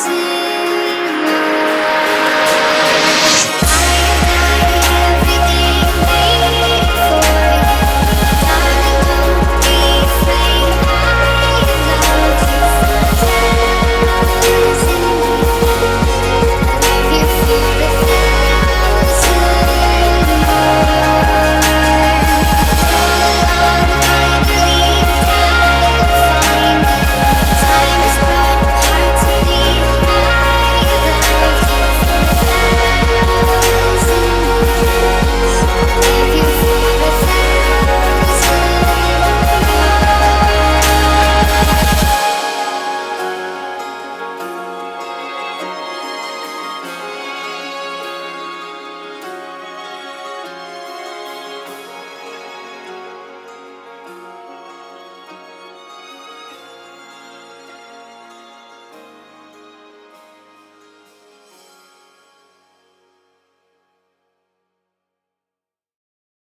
see.